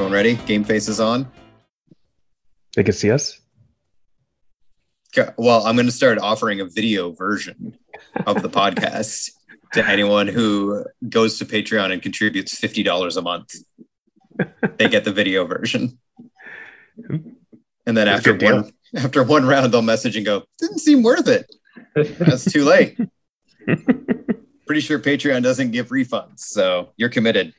Everyone ready? Game face is on. They can see us. Okay, Well, I'm going to start offering a video version of the podcast to anyone who goes to Patreon and contributes fifty dollars a month. They get the video version, and then That's after one after one round, they'll message and go, "Didn't seem worth it. That's too late." Pretty sure Patreon doesn't give refunds, so you're committed.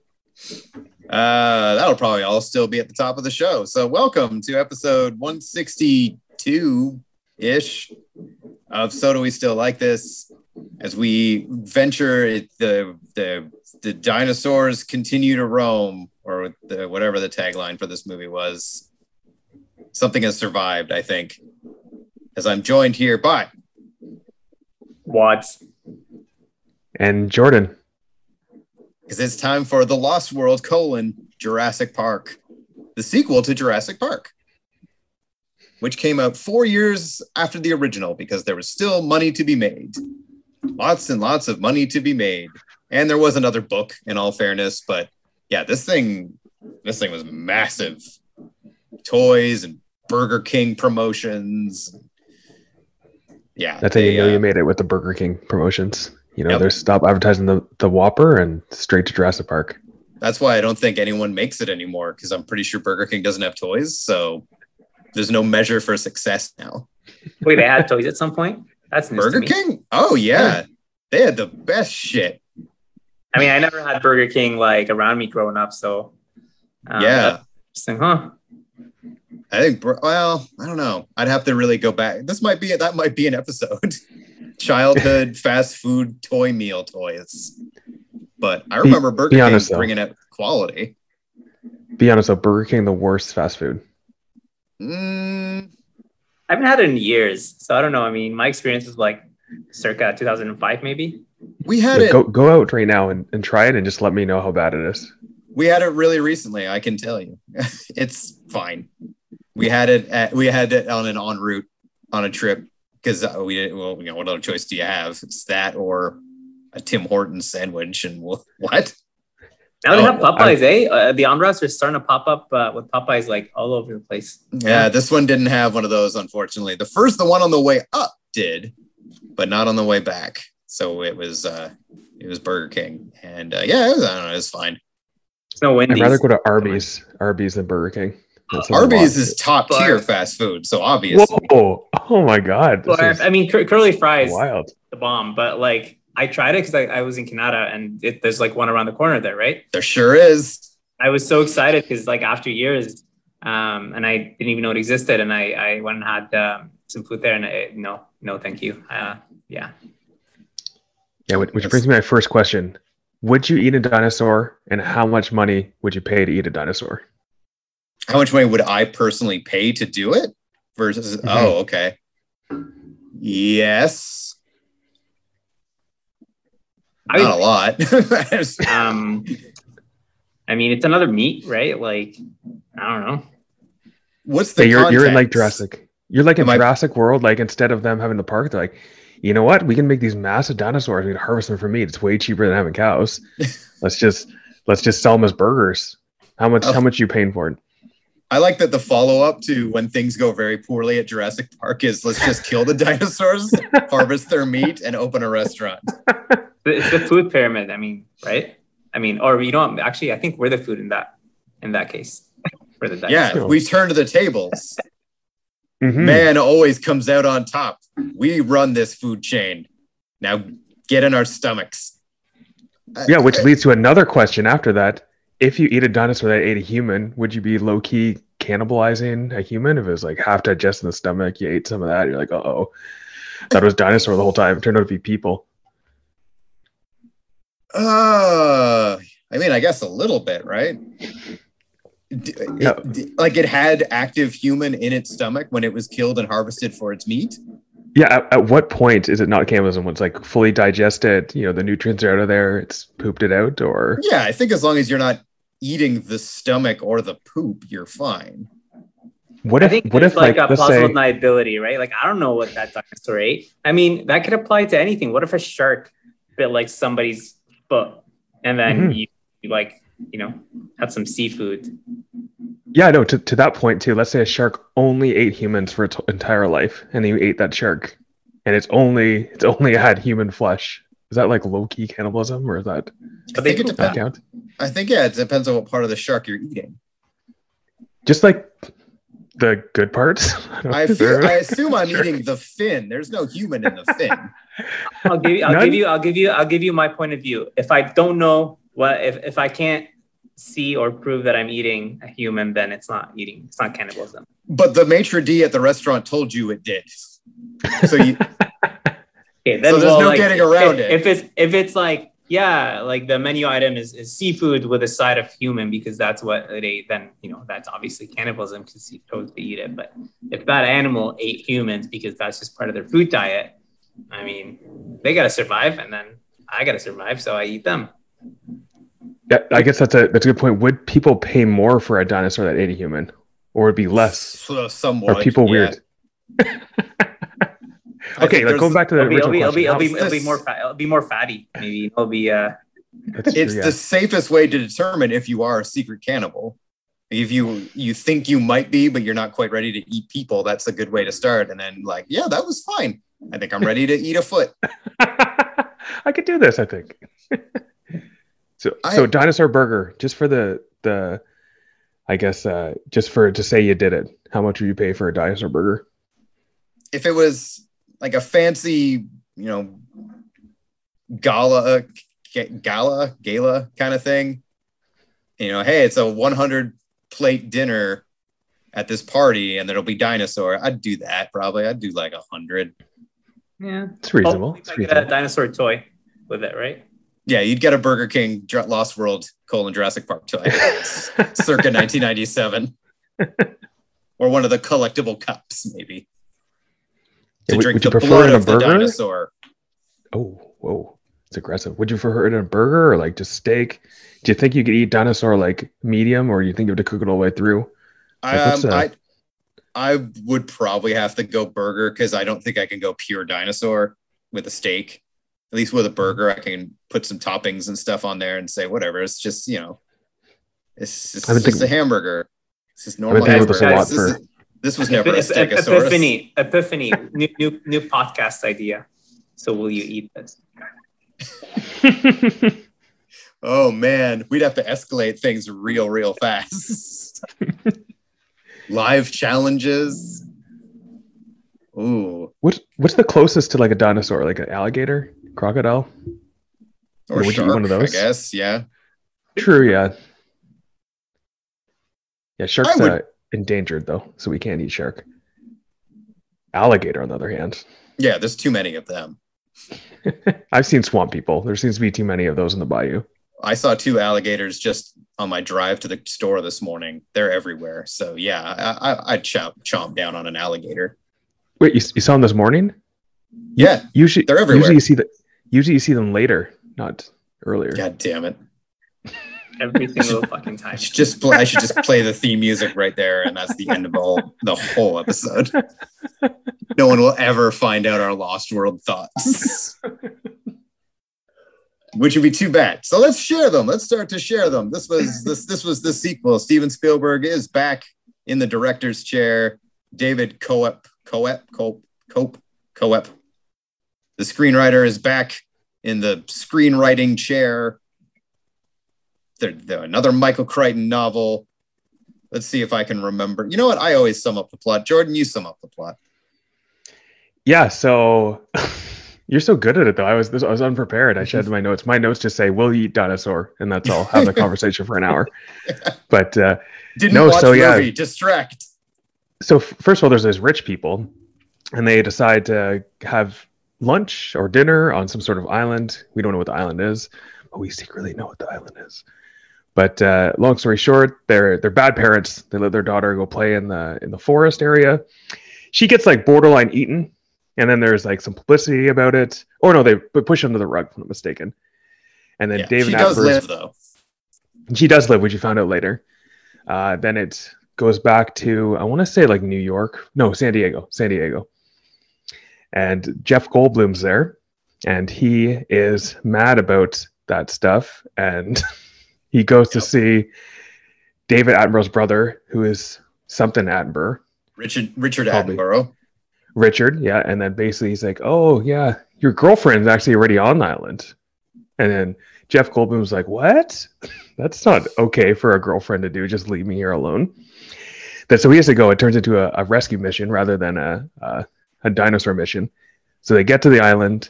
Uh, that'll probably all still be at the top of the show. So, welcome to episode 162 ish of So Do We Still Like This? As we venture, it, the the the dinosaurs continue to roam, or the, whatever the tagline for this movie was. Something has survived, I think. As I'm joined here by Watts. And Jordan. Because it's time for the Lost World colon Jurassic Park, the sequel to Jurassic Park, which came out four years after the original because there was still money to be made, lots and lots of money to be made, and there was another book. In all fairness, but yeah, this thing, this thing was massive, toys and Burger King promotions. Yeah, That's how you know uh, you made it with the Burger King promotions. You know, Yep. they're stop advertising the, the Whopper and straight to Jurassic Park. That's why I don't think anyone makes it anymore because I'm pretty sure Burger King doesn't have toys. So there's no measure for success now. Wait, they had toys at some point? That's Burger. King? Oh, yeah. They had the best shit. I mean, I never had Burger King like around me growing up, so um, yeah. that's interesting, huh? I think, well, I don't know. I'd have to really go back. This might be, that might be an episode. Childhood fast food toy meal toys. But I remember Burger be King honest, bringing out quality. Be honest though, Burger King the worst fast food. Mm, I haven't had it in years, so I don't know. I mean, my experience was like circa 2005, maybe. we had it. Go go out right now and, and try it and just let me know how bad it is. We had it really recently. I can tell you, it's fine. We had it. At, we had it on an en route on a trip because we didn't. Well, you know, what other choice do you have? It's that or a Tim Hortons sandwich. And we'll, what? Now they Oh, have Popeyes, eh? Uh, the Andras are starting to pop up uh, with Popeyes like all over the place. Yeah, this one didn't have one of those. Unfortunately, the first, the one on the way up, did, but not on the way back. So it was. uh It was Burger King, and uh, yeah, it was, I don't know. It was fine. It's no I'd rather go to Arby's, Arby's than Burger King. That says a Arby's is top tier fast food, so obviously. Whoa! Oh my God! This Well, I mean, cur- curly fries, wild. the bomb, but like I tried it because I, I was in Canada and it, there's like one around the corner there, right? There sure is. I was so excited because like after years, um, and I didn't even know it existed, and I I went and had um, some food there, and I, no, no, thank you. Uh, yeah, Yeah, which, which brings me to my first question: Would you eat a dinosaur, and how much money would you pay to eat a dinosaur? How much money would I personally pay to do it? Versus, Mhm. oh, okay. Yes. I Not a lot. um, I mean, it's another meat, right? Like, I don't know. What's the Yeah, you're you're in like context? Jurassic. You're like in Am I- Jurassic World. Like instead of them having the park, they're like, you know what? We can make these massive dinosaurs. We can harvest them for meat. It's way cheaper than having cows. let's just let's just sell them as burgers. How much? Oh. How much you paying for it? I like that the follow up to when things go very poorly at Jurassic Park is let's just kill the dinosaurs, harvest their meat, and open a restaurant. It's the food pyramid. I mean, right? I mean, or you know, actually, I think we're the food in that in that case. For the Yeah, dinosaurs. if we turn to the tables. Mhm. Man always comes out on top. We run this food chain. Now get in our stomachs. Yeah, which leads to another question after that. If you eat a dinosaur that ate a human, would you be low key cannibalizing a human? If it was like half digested in the stomach, you ate some of that, you're like, uh oh. That was dinosaur the whole time. It turned out to be people. Uh, I mean, I guess a little bit, right? Yeah. it- like it had active human in its stomach when it was killed and harvested for its meat. Yeah. At, at what point is it not cannibalism? When it's like fully digested, you know, the nutrients are out of there, it's pooped it out, or Yeah, I think as long as you're not eating the stomach or the poop, you're fine. what I if think what if like, like, a let's plausible say deniability, right? Like I don't know what that dinosaur ate. I mean, that could apply to anything. What if a shark bit like somebody's foot, and then Mhm. you, you like you know had some seafood? yeah, no, to, to that point too. Let's say a shark only ate humans for its entire life, and then you ate that shark, and it's only it's only had human flesh. Is that like low key cannibalism, or is that I think it that depends. count? I think yeah, it depends on what part of the shark you're eating. Just like the good parts. I, I feel, I assume I'm eating the fin. There's no human in the fin. I'll give you. I'll None? give you. I'll give you. I'll give you my point of view. If I don't know what, if if I can't see or prove that I'm eating a human, then it's not eating. It's not cannibalism. But the maitre d at the restaurant told you it did. So you, Okay, then So there's well, no like, getting around if, it. If it's if it's like yeah, like the menu item is, is seafood with a side of human because that's what it ate, then you know that's obviously cannibalism because you chose to eat it. But if that animal ate humans because that's just part of their food diet, I mean, they gotta survive, and then I gotta survive, so I eat them. Yeah, I guess that's a that's a good point. Would people pay more for a dinosaur that ate a human, or would it be less? So, somewhat. Are people yeah. weird? I Okay, think like going back to the It'll be, it'll original be, it'll be, question. it'll be, How's it'll be more this- fat. It'll be more fatty. Maybe it'll be. Uh, That's it's true, yeah. the safest way to determine if you are a secret cannibal. If you you think you might be, but you're not quite ready to eat people, that's a good way to start. And then like, yeah, that was fine. I think I'm ready to eat a foot. I could do this. I think. so I- so dinosaur burger just for the the, I guess uh just for to say you did it. How much would you pay for a dinosaur burger? If it was like a fancy, you know, gala, uh, gala, gala kind of thing, you know, hey, it's a 100 plate dinner at this party, and there'll be dinosaur. I'd do that probably. I'd do like a hundred. yeah. It's reasonable. Hopefully It's I get a dinosaur toy with it, right? Yeah, you'd get a Burger King Dr- Lost World colon Jurassic Park toy, circa 1997, or one of the collectible cups, maybe to would- drink would you the prefer blood it in a of the burger? dinosaur. Oh, whoa. It's aggressive. Would you prefer it in a burger or like just steak? Do you think you could eat dinosaur like medium or you think you have to cook it all the way through? Like, Um, uh, I I would probably have to go burger because I don't think I can go pure dinosaur with a steak. At least with a burger, I can put some toppings and stuff on there and say whatever. It's just you know, it's just, it's just a hamburger. It's just been normal thinking about this a lot for- this was never a Ep- ep- stegosaurus. Epiphany, epiphany, new, new, new podcast idea. So will you eat this? Oh man, we'd have to escalate things real, real fast. Live challenges. Ooh, What what's the closest to like a dinosaur? Like an alligator? Crocodile? or Would you eat shark, one of those? I guess. Yeah. True, yeah. Yeah, shark's would- uh, endangered though, so we can't eat shark. Alligator, on the other hand. Yeah, there's too many of them. I've seen swamp people. There seems to be too many of those in the bayou. I saw two alligators just on my drive to the store this morning. They're everywhere. So yeah, I, I, I'd chomp, chomp down on an alligator. Wait, you, you saw them this morning? Yeah, Usually, They're everywhere. Usually you see the usually you see them later, not earlier. God damn it! Every single fucking I time. should just play. I should just play the theme music right there, and that's the end of all the whole episode. No one will ever find out our lost world thoughts, which would be too bad. So let's share them. Let's start to share them. This was this this was the sequel. Steven Spielberg is back in the director's chair. David Koepp Coep Cope Cope Coep, the screenwriter, is back in the screenwriting chair. There, there, another Michael Crichton novel. Let's see if I can remember. You know what? I always sum up the plot. Jordan, you sum up the plot. Yeah, so you're so good at it though. I was I was unprepared. I shed my notes. My notes just say, "We'll eat dinosaur," and that's all. Have the conversation for an hour. But uh, Didn't No, watch so, yeah. movie. Distract. so first of all, there's those rich people, and they decide to have lunch or dinner on some sort of island. We don't know what the island is, but we secretly know what the island is. But uh, long story short, they're they're bad parents. They let their daughter go play in the in the forest area. She gets like borderline eaten, and then there's like some publicity about it. Or no, they push under the rug, if I'm not mistaken. And then Yeah, David she does Attenborough's- live though. she does live, which you found out later. Uh, then it goes back to I want to say like New York, no San Diego, San Diego, and Jeff Goldblum's there, and he is mad about that stuff, and he goes to see David Attenborough's brother, who is something Attenborough, Richard Richard Probably. Attenborough. Richard, yeah, and then basically he's like, "Oh yeah, your girlfriend's actually already on the island," and then Jeff Goldblum's like, "What? That's not okay for a girlfriend to do. Just leave me here alone." That so he has to go. It turns into a, a rescue mission rather than a, a a dinosaur mission. So they get to the island.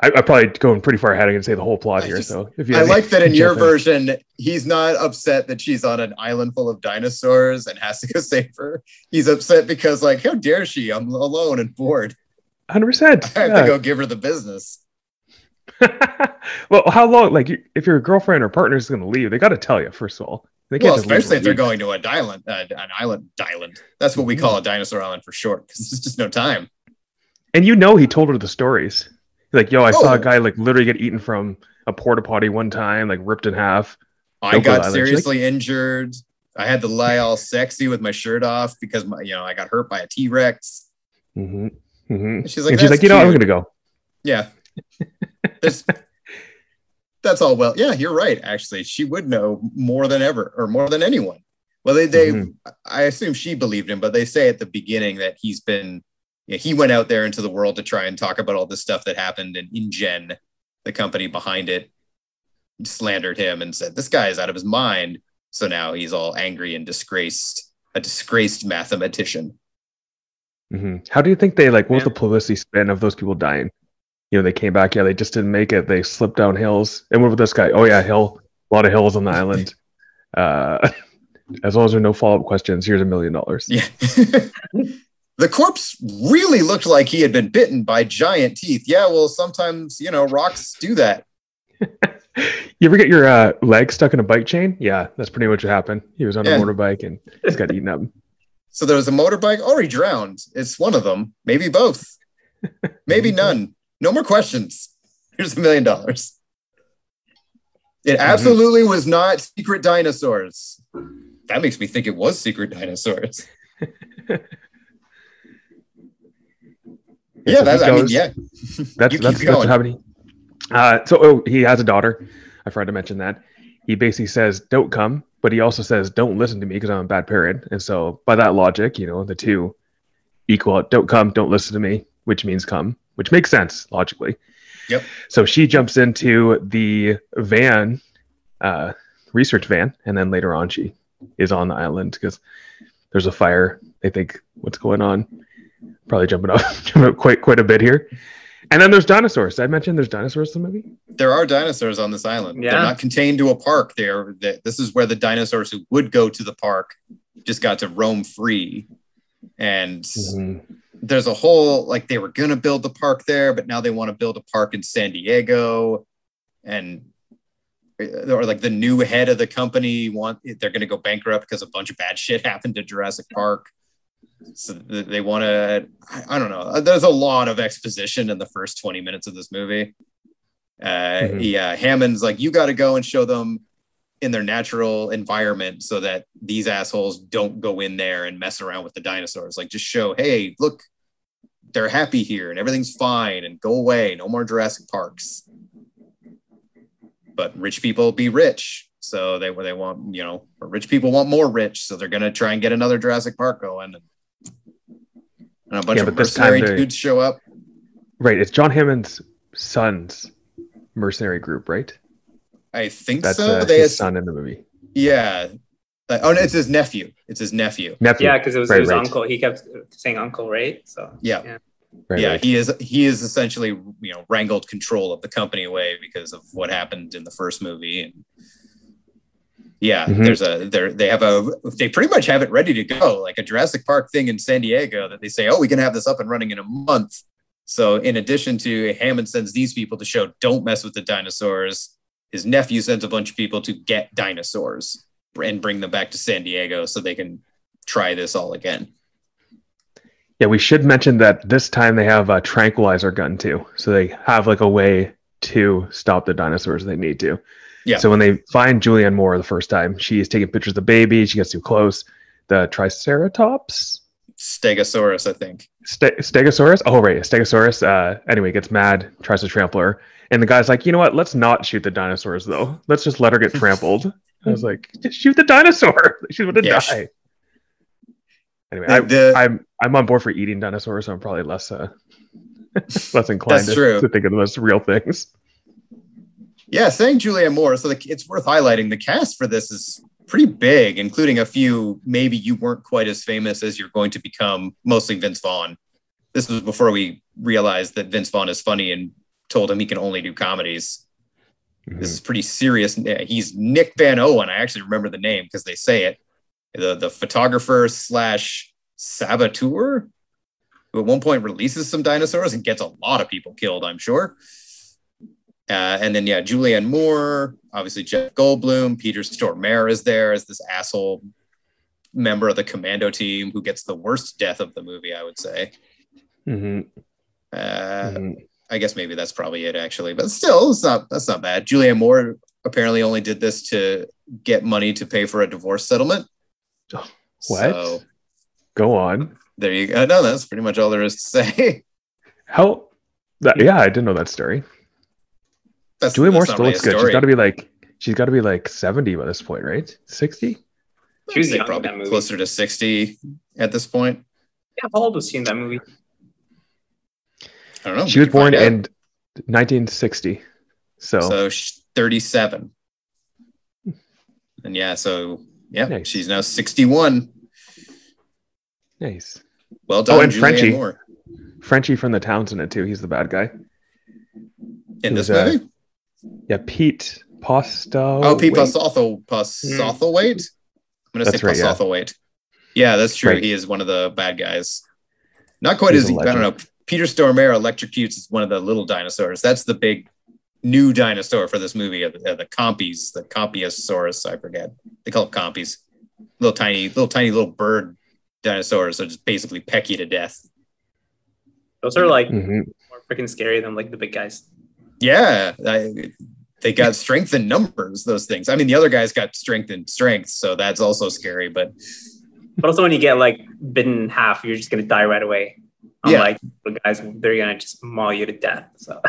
I, I'm probably going pretty far ahead. I can say the whole plot I here. just- so if you I like that in your jump in. version, he's not upset that she's on an island full of dinosaurs and has to go save her. He's upset because, like, how dare she? I'm alone and bored. 100%. I have yeah. to go give her the business. well, how long? Like, if your girlfriend or partner is going to leave, they got to tell you first of all. They Well, especially if they're going to a island, uh, an island, island. That's what we call a dinosaur island for short because there's just no time. And you know, he told her the stories. Like, yo, I saw Oh. a guy like literally get eaten from a porta potty one time, like ripped in half. I Don't got to the island. She's like- seriously injured. I had to lie all sexy with my shirt off because my, you know, I got hurt by a T Rex. hmm hmm She's like, and she's like, you know, I'm going to go. Yeah. There's- that's all well. Yeah, you're right. Actually, she would know more than ever or more than anyone. Well, they, they Mhm. I assume she believed him, but they say at the beginning that he's been, yeah, he went out there into the world to try and talk about all this stuff that happened, and InGen, the company behind it, slandered him and said this guy is out of his mind. So now he's all angry and disgraced, a disgraced mathematician. hmm How do you think they like? What was the publicity spin of those people dying? You know, they came back. Yeah, they just didn't make it. They slipped down hills. And what with this guy? Oh yeah, hill. A lot of hills on the island. Uh, as long as there are no follow up questions, here's a million dollars. Yeah. the corpse really looked like he had been bitten by giant teeth. Yeah, well, sometimes, you know, rocks do that. You ever get your uh, leg stuck in a bike chain? Yeah, that's pretty much what happened. He was on Yeah. a motorbike and just got eaten up. So there was a motorbike, or he drowned. It's one of them, maybe both, maybe none. No more questions. Here's a million dollars. It absolutely was not secret dinosaurs. That makes me think it was secret dinosaurs. Yeah, so that's, I mean, yeah. That's that's, that's happening. Uh, so oh, he has a daughter. I forgot to mention that. He basically says, "Don't come," but he also says, "Don't listen to me because I'm a bad parent." And so, by that logic, you know, the two equal. out, Don't come. Don't listen to me, which means come, which makes sense logically. Yep. So she jumps into the van, uh, research van, and then later on she is on the island because there's a fire. They think what's going on. Probably jumping up, jumping up quite quite a bit here. And then there's dinosaurs. Did I mentioned there's dinosaurs in the movie? there are dinosaurs on this island. They're not contained to a park. They're they, this is where the dinosaurs who would go to the park just got to roam free. And Mm-hmm. there's a whole like they were gonna build the park there, but now they want to build a park in San Diego, and or like the new head of the company want they're gonna go bankrupt because a bunch of bad shit happened to Jurassic Park. So they want to. I, don't know. There's a lot of exposition in the first 20 minutes of this movie. Uh, Mhm. Yeah, Hammond's like, you got to go and show them in their natural environment so that these assholes don't go in there and mess around with the dinosaurs. Like, just show, hey, look, they're happy here and everything's fine and go away. No more Jurassic Parks. But rich people be rich. So they they want, you know, rich people want more rich. So they're gonna try and get another Jurassic Park going. And, and a bunch Yeah, of but this time mercenary they- dudes show up. Right. It's John Hammond's son's mercenary group, right? I think That's so. uh, they his son in the movie. yeah. Uh, oh, no, it's his nephew. It's his nephew. Nephew. Yeah, because it was Right, his right. uncle. He kept saying uncle, right? So Yeah. Yeah. Right, yeah, right. he is he is essentially you know wrangled control of the company away because of what happened in the first movie and yeah Mhm. there's a there they have a they pretty much have it ready to go like a Jurassic Park thing in San Diego that they say oh we can have this up and running in a month so in addition to Hammond sends these people to show don't mess with the dinosaurs his nephew sends a bunch of people to get dinosaurs and bring them back to San Diego so they can try this all again. Yeah, we should mention that this time they have a tranquilizer gun too, so they have like a way to stop the dinosaurs if they need to. Yeah. So when they find Julianne Moore the first time, she is taking pictures of the baby. She gets too close. The Triceratops, Stegosaurus, I think. Ste- Stegosaurus. Oh right, Stegosaurus. Uh, anyway, gets mad, tries to trample her, and the guy's like, you know what? Let's not shoot the dinosaurs though. Let's just let her get trampled. I was like, just shoot the dinosaur. She's going to Yeah. die. Anyway, The- I, the- I'm I'm on board for eating dinosaurs, so I'm probably less uh, less inclined to, to think of them as real things. Yeah, saying Julianne Moore. So the, it's worth highlighting the cast for this is pretty big, including a few maybe you weren't quite as famous as you're going to become, mostly Vince Vaughn. This was before we realized that Vince Vaughn is funny and told him he can only do comedies. Mm-hmm. This is pretty serious. He's Nick Van Owen. I actually remember the name because they say it. The the photographer slash saboteur, who at one point releases some dinosaurs and gets a lot of people killed. I'm sure. Uh, and then yeah, Julianne Moore, obviously Jeff Goldblum, Peter Stormare is there as this asshole member of the commando team who gets the worst death of the movie. I would say. Mhm, Uh, mhm. I guess maybe that's probably it actually, but still, it's not that's not bad. Julianne Moore apparently only did this to get money to pay for a divorce settlement. What? So Go on. there you go. No, that's pretty much all there is to say. How? That, yeah, I didn't know that story. That's, Julie Moore still really looks a good. She's got to be like she's got to be like seventy by this point, right? Sixty. I'd She was say young in probably that movie. closer to sixty at this point. Yeah, how old was she in that movie? I don't know. She was born in 1960. So, so sh- thirty-seven. And yeah, so yeah, Nice. she's now sixty-one. nice. Well done, oh, and Julianne Frenchie. Moore. Frenchie from the town's in it too. He's the bad guy. In this Who's, uh, movie? Yeah, Pete Posto. Oh, Pete wait. Posotho, Postlethwaite. I'm gonna That's say right, yeah. Postlethwaite. Yeah. that's true. Right. He is one of the bad guys. Not quite He's as I don't know. Peter Stormare electrocutes is one of the little dinosaurs. That's the big new dinosaur for this movie. Uh, the, the compies, the Compiosaurus. I forget. They call it compies. Little tiny, little tiny little bird dinosaurs that just basically peck you to death. Those are like Mhm. more freaking scary than like the big guys. Yeah, I, they got strength in numbers. Those things. I mean, the other guys got strength in strength, so that's also scary. But But also when you get like bitten in half, you're just gonna die right away. Yeah. Unlike the guys, they're gonna just maul you to death. So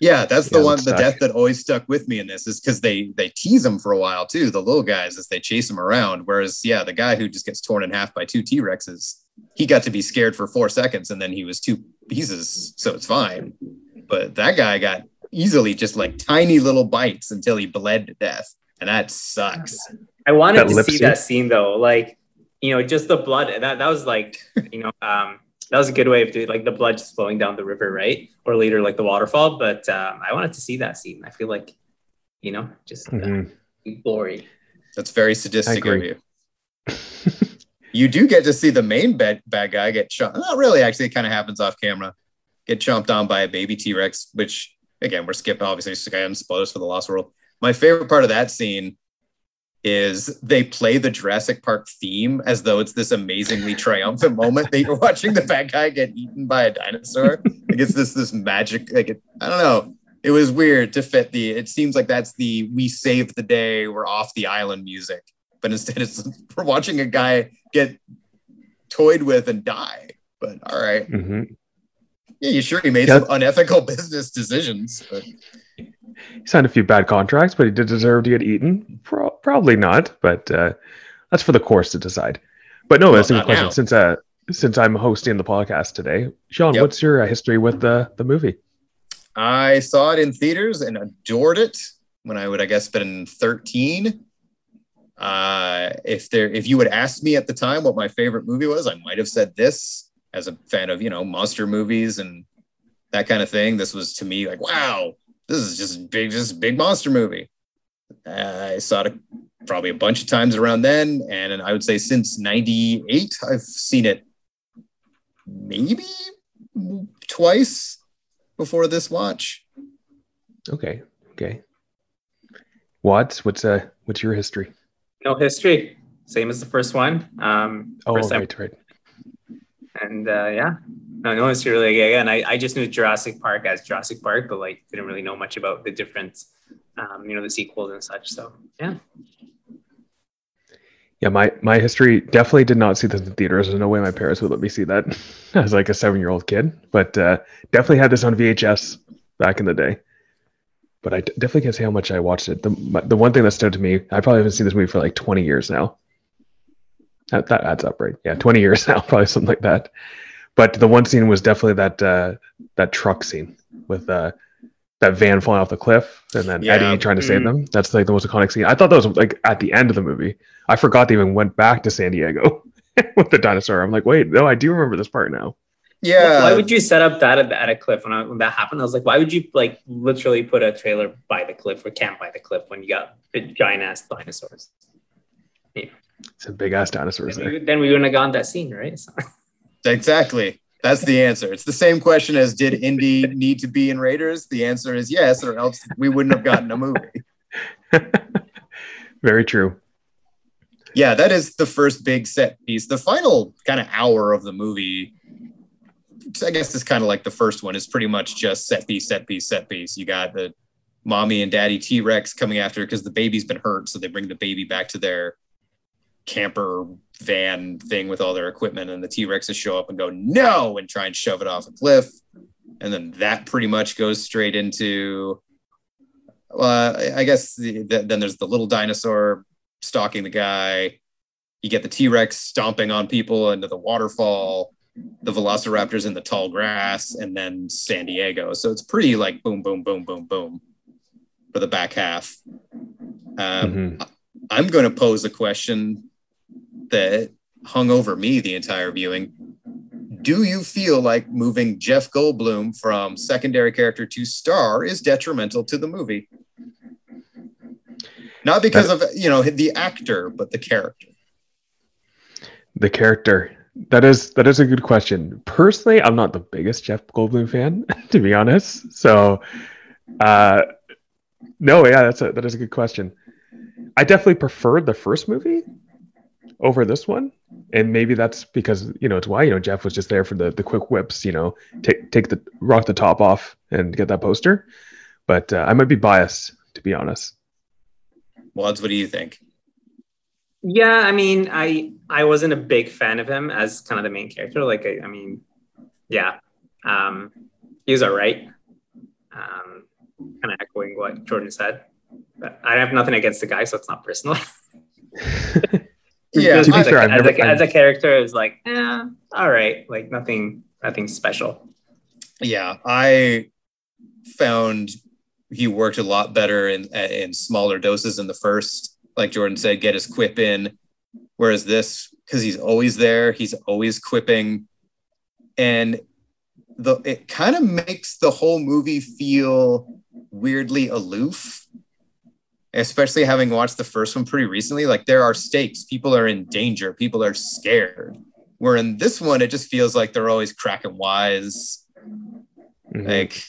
Yeah, that's the Yeah, one. The death that always stuck with me in this is because they they tease them for a while too. The little guys as they chase them around. Whereas, yeah, the guy who just gets torn in half by two T Rexes, he got to be scared for four seconds and then he was two pieces, so it's fine. But that guy got easily just like tiny little bites until he bled to death, and that sucks. I wanted That to see sync? that scene though. Like, you know, just the blood. That that was like, you know, um, that was a good way of doing like the blood just flowing down the river, right? Or later like the waterfall. But um, I wanted to see that scene. I feel like, you know, just uh, Mhm. glory. That's very sadistic of you. You do get to see the main bad, bad guy get shot. Not really, actually. It kind of happens off camera. Get chomped on by a baby T Rex, which, again, we're skipping, obviously, again, spoilers for the Lost World. My favorite part of that scene is they play the Jurassic Park theme as though it's this amazingly triumphant moment that you're watching the bad guy get eaten by a dinosaur. like it's this this magic, like it, I don't know. It was weird to fit the. It seems like that's the we saved the day, we're off the island music, but instead it's we're watching a guy get toyed with and die. But all right, Mhm. Yeah, you sure he made Yeah. some unethical business decisions. But He signed a few bad contracts, but he did deserve to get eaten. Pro- probably not, but uh, that's for the course to decide. But no, Well, that's a good question. now. Since uh, since I'm hosting the podcast today, Sean, Yep. what's your uh, history with the the movie? I saw it in theaters and adored it when I would, I guess, been 13. Uh, if there, if you would ask me at the time what my favorite movie was, I might have said this as a fan of you know monster movies and that kind of thing. This was to me like, wow, this is just big, just big monster movie. Uh, I saw it probably a bunch of times around then, and I would say since '98, I've seen it maybe twice before this watch. Okay, okay. What? What's uh? What's your history? No history. Same as the first one. Um, Oh, first time right, right. And uh, yeah, no, no history really. Again, I, I just knew Jurassic Park as Jurassic Park, but like didn't really know much about the different, um, you know, the sequels and such. So yeah, Yeah, my my history definitely did not see this in theaters. There's no way my parents would let me see that as like a seven year old kid. But uh, definitely had this on VHS back in the day. But I d- definitely can't say how much I watched it. The the one thing that stood to me, I probably haven't seen this movie for like 20 years now. That that adds up, right? Yeah, 20 years now, probably something like that. But the one scene was definitely that uh, that truck scene with uh, that van falling off the cliff and then Yeah. Eddie trying to save Mm. them. That's like the most iconic scene. I thought that was like at the end of the movie. I forgot they even went back to San Diego with the dinosaur. I'm like, wait, no, I do remember this part now. Yeah. why would you set up that at, at a cliff when, I, when that happened? I was like, why would you like literally put a trailer by the cliff or camp by the cliff when you got giant ass dinosaurs? It's a big ass dinosaurs Then we, then we wouldn't have gone that scene, right? So- Exactly. That's the answer. It's the same question as did Indy need to be in Raiders? The answer is yes, or else we wouldn't have gotten a movie. Very true. Yeah, that is the first big set piece. The final kind of hour of the movie, I guess is kind of like the first one, is pretty much just set piece, set piece, set piece. You got the mommy and daddy T Rex coming after because the baby's been hurt. So they bring the baby back to their camper van thing with all their equipment, and the T Rexes show up and go, no, and try and shove it off a cliff. And then that pretty much goes straight into, uh, I guess the, the, then there's the little dinosaur stalking the guy. You get the T Rex stomping on people into the waterfall, the Velociraptors in the tall grass, and then San Diego. So it's pretty like boom, boom, boom, boom, boom for the back half. Um, Mhm. I'm going to pose a question that hung over me the entire viewing. Do you feel like moving Jeff Goldblum from secondary character to star is detrimental to the movie? Not because of you know the actor, but the character. The character. That is that is a good question. Personally, I'm not the biggest Jeff Goldblum fan, to be honest. So, uh, no, yeah, that's a that is a good question. I definitely preferred the first movie over this one, and maybe that's because you know it's why you know Jeff was just there for the the quick whips, you know, take take the rock the top off and get that poster. But uh, I might be biased, to be honest. Watts, what do you think? Yeah, I mean, I I wasn't a big fan of him as kind of the main character. Like, I, I mean, yeah, um, he was all right. Um, kind of echoing what Jordan said. But I have nothing against the guy, so it's not personal. Yeah, To be as, fair, a, I've as, a, as a character, it was like, eh, all right, like nothing, nothing special. yeah, I found he worked a lot better in in smaller doses in the first. Like Jordan said, get his quip in. Whereas this, because he's always there, he's always quipping, and the it kind of makes the whole movie feel weirdly aloof. Especially having watched the first one pretty recently, like there are stakes, people are in danger, people are scared. Where in this one, it just feels like they're always cracking wise. Mhm. Like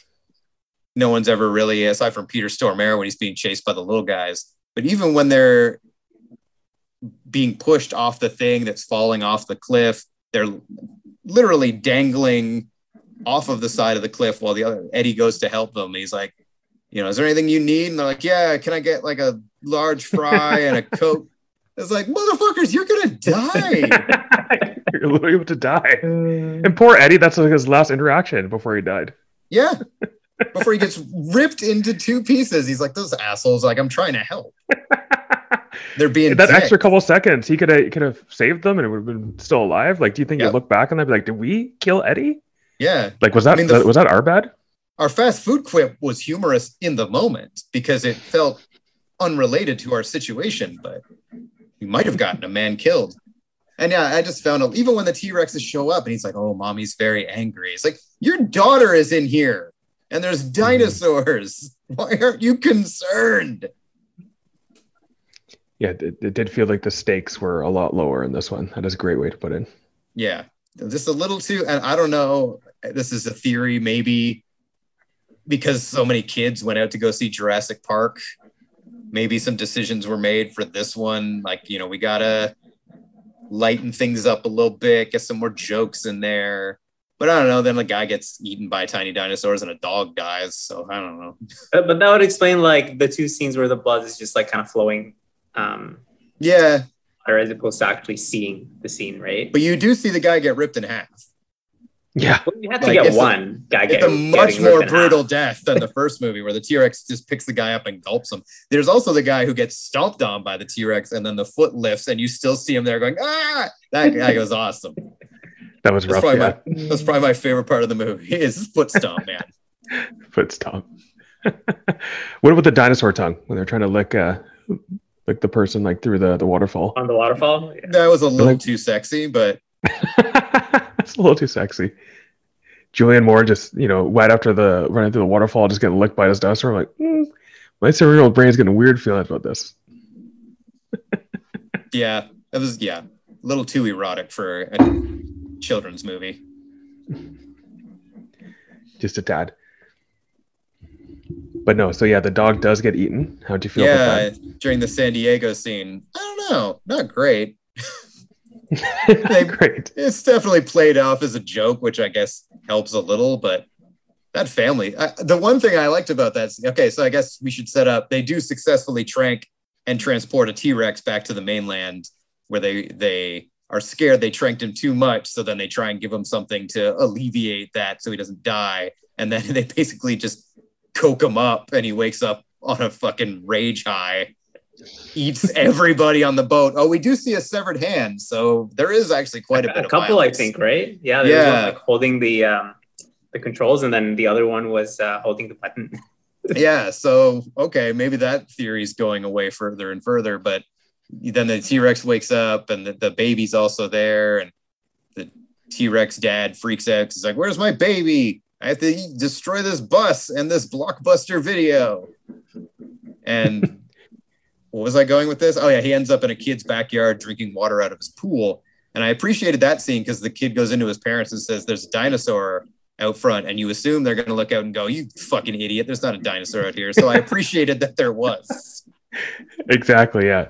no one's ever really, aside from Peter Stormare when he's being chased by the little guys, but even when they're being pushed off the thing that's falling off the cliff, they're literally dangling off of the side of the cliff while the other Eddie goes to help them. He's like, you know, is there anything you need? And they're like, yeah, can I get like a large fry and a coke? It's like, motherfuckers, you're gonna die. You're literally about to die. Mm. And poor Eddie, that's like his last interaction before he died. Yeah. Before he gets ripped into two pieces, he's like, "Those assholes! Like, I'm trying to help. They're being that dicks." extra couple seconds, he could have could have saved them and it would have been still alive. Like, do you think Yep. you look back and they'd be like, "Did we kill Eddie? Yeah, Like, was that I mean, the- was that our bad?" Our fast food quip was humorous in the moment because it felt unrelated to our situation, but we might have gotten a man killed. And yeah, I just found out even when the T Rexes show up and he's like, "Oh, mommy's very angry." It's like your daughter is in here, and there's mm-hmm. dinosaurs. Why aren't you concerned? Yeah, it, it did feel like the stakes were a lot lower in this one. That is a great way to put it. Yeah, just a little too. And I don't know. This is a theory, maybe because so many kids went out to go see Jurassic Park. maybe some decisions were made for this one. Like, you know, we gotta lighten things up a little bit, get some more jokes in there. But I don't know. Then the guy gets eaten by tiny dinosaurs and a dog dies. So I don't know. But, but that would explain like the two scenes where the blood is just like kind of flowing, um, Yeah, or as opposed to actually seeing the scene, right? but you do see the guy get ripped in half. Yeah. Well, you have to Like, get it's a- one guy It's get, a much more ripped in half. brutal death than the first movie where the T-Rex just picks the guy up and gulps him. There's also the guy who gets stomped on by the T-Rex and then the foot lifts and you still see him there going, ah, that guy was awesome. That was That's rough. probably, Yeah. my, that's probably my favorite part of the movie is foot stomp, man. Foot stomp. what about the dinosaur tongue when they're trying to lick uh lick the person like through the, the waterfall? on the waterfall. Yeah. That was a little Like- too sexy, but it's a little too sexy. Julianne Moore just, you know, right after the running through the waterfall, just getting licked by his dinosaur. I'm like, mm, my cerebral brain's getting weird feelings about this. yeah, that was yeah, a little too erotic for a children's movie. Just a tad. But no, so yeah, the dog does get eaten. How'd you feel yeah, during the San Diego scene, I don't know, not great. Great. It's definitely played off as a joke, which I guess helps a little, but that family, I, the one thing I liked about that, okay, so I guess we should set up, they do successfully trank and transport a T-Rex back to the mainland where they, they are scared they tranked him too much. So then they try and give him something to alleviate that so he doesn't die. And then they basically just coke him up and he wakes up on a fucking rage high eats everybody on the boat. Oh, we do see a severed hand, so there is actually quite a bit. a couple, I think, right? Yeah, there Yeah. one like holding the um, the controls, and then the other one was uh, holding the button. Yeah, so okay, maybe that theory is going away further and further, but then the T Rex wakes up and the, the baby's also there, and the T Rex dad freaks out. He's like, "Where's my baby? I have to destroy this bus and this blockbuster video." And what was I going with this? Oh yeah, he ends up in a kid's backyard drinking water out of his pool, and I appreciated that scene because the kid goes into his parents and says, "There's a dinosaur." out front and you assume they're going to look out and go you fucking idiot there's not a dinosaur out here so i appreciated that there was Exactly. Yeah.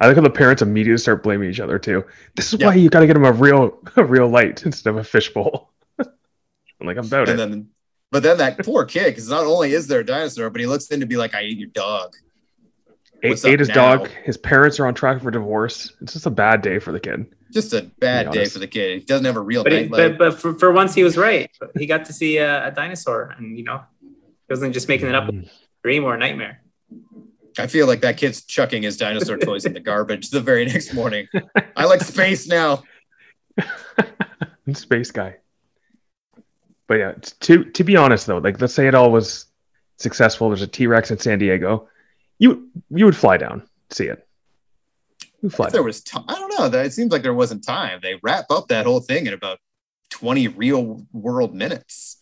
I like how the parents immediately start blaming each other too. This is Yeah. why you got to get them a real, a real light instead of a fishbowl. I'm like, I'm about and it. then but then that poor kid because not only is there a dinosaur but he looks in to be like i ate your dog what's Ate, ate up his now? dog. His parents are on track for divorce. It's just a bad day for the kid. just a bad day for the kid he doesn't have a real But, he, but, but for, for once, he was right. He got to see a, a dinosaur, and you know, he wasn't just making it up Mm. a dream or a nightmare. i feel like that kid's chucking his dinosaur toys in the garbage the very next morning i like space now Space guy. But yeah, to to be honest though, like let's say it all was successful. There's a T Rex in San Diego. You you would fly down, see it. You fly if there was time i don't know that it seems like there wasn't time they wrap up that whole thing in about 20 real world minutes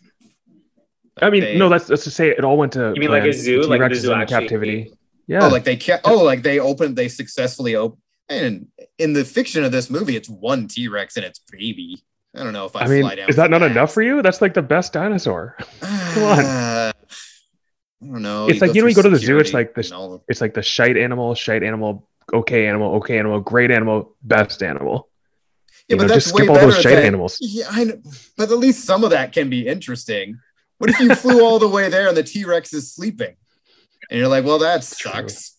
I mean, They- no, let's let's just say it all went to. You mean like a plan. zoo? The Like the T-Rex zoo in actually- captivity. Yeah. Oh, like they kept. Oh, like they opened. They successfully opened. And in the fiction of this movie, it's one T Rex and its baby. I don't know if I, I mean, fly down. is that not enough for you? That's like the best dinosaur. Come on. I don't know. It's like, you know, you go to the zoo, it's like this- all- It's like the shite animal, shite animal, okay animal, okay animal, great animal, best animal. Yeah, You but know, that's just way skip all those shite than- animals. Yeah, I know, but at least some of that can be interesting. What if you flew all the way there and the T Rex is sleeping, and you're like, well, that sucks.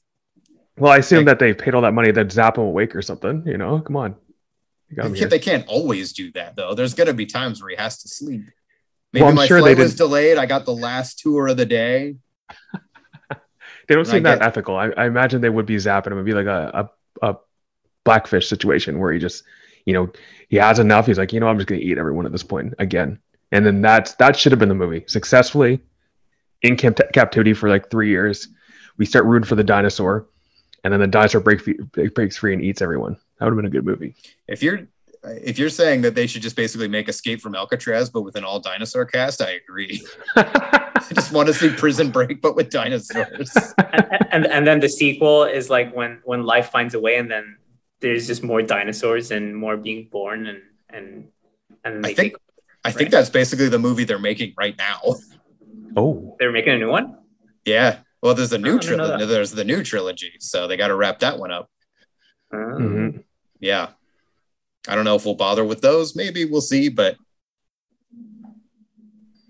Well, I assume Like- that they paid all that money that zap him awake or something. You know, come on. You They can't, they can't always do that though. There's gonna be times where he has to sleep. Maybe I'm my sure flight they was delayed. I got the last tour of the day. They don't seem that ethical. I, I imagine they would be zapping him. It'd be like a, a, a blackfish situation where he just, you know, he has enough. He's like, you know, I'm just going to eat everyone at this point again. And then that's that should have been the movie. Successfully in camp- captivity for like three years. We start rooting for the dinosaur, and then the dinosaur break breaks free and eats everyone. That would have been a good movie. If you're if you're saying that they should just basically make Escape from Alcatraz, but with an all dinosaur cast, I agree. I just want to see Prison Break, but with dinosaurs. and, and and then the sequel is like when when life finds a way, and then there's just more dinosaurs and more being born, and and and I they think I think that's basically the movie they're making right now. oh, they're making a new one. Yeah, Well, there's the Oh, new trilogy. There's the new trilogy, so they got to wrap that one up. Um, Mhm. Yeah, I don't know if we'll bother with those. Maybe we'll see, but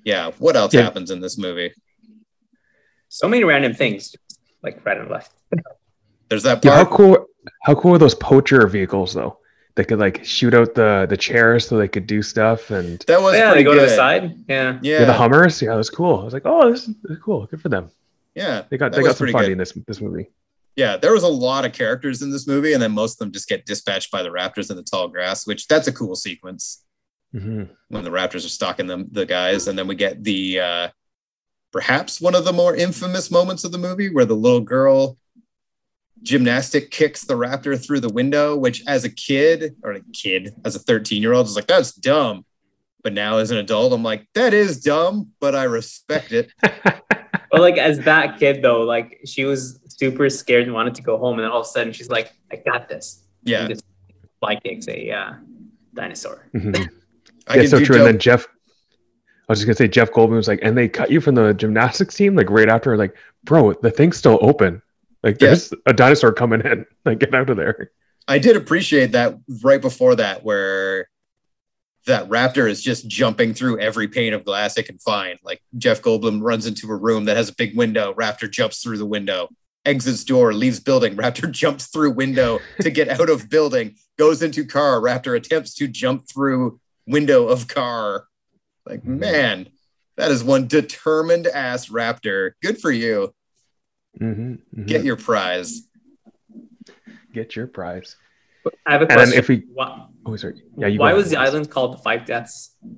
yeah. What else Yeah. happens in this movie? So many random things, like right and left. There's that part. Yeah, how cool! How cool are those poacher vehicles though? They could like shoot out the the chairs so they could do stuff, and that was yeah, pretty they go to the side. Yeah. Yeah, yeah, the Hummers. Yeah, it was cool. I was like, oh, this is this is cool. Good for them. yeah. They got they got some pretty funding good. in this this movie. Yeah, there was a lot of characters in this movie, and then most of them just get dispatched by the Raptors in the tall grass, which that's a cool sequence hmm when the Raptors are stalking them, the guys, and then we get the uh, perhaps one of the more infamous moments of the movie where the little girl gymnastic kicks the Raptor through the window, which as a kid or a kid, as a 13 year old, is like, that's dumb. But now as an adult, I'm like, that is dumb, but I respect it. But like as that kid though, like she was super scared and wanted to go home, and then all of a sudden she's like, "I got this." Yeah, And just fly kicks a uh, dinosaur. Mhm. I yeah, so true. jump- And then Jeff, I was just gonna say Jeff Goldblum was like, and they cut you from the gymnastics team like right after, like, bro, the thing's still open. Like, Yeah. there's a dinosaur coming in. Like, get out of there. I did appreciate that right before that, where that raptor is just jumping through every pane of glass it can find. Like Jeff Goldblum runs into a room that has a big window, raptor jumps through the window, exits door, leaves building, raptor jumps through window to get out of building, goes into car, raptor attempts to jump through window of car. Like, man, that is one determined ass raptor. Good for you. hmm Get your prize. get your prize. I have a And question. if we, Why, oh sorry, yeah, you. why was ahead. the island called the Five Deaths? I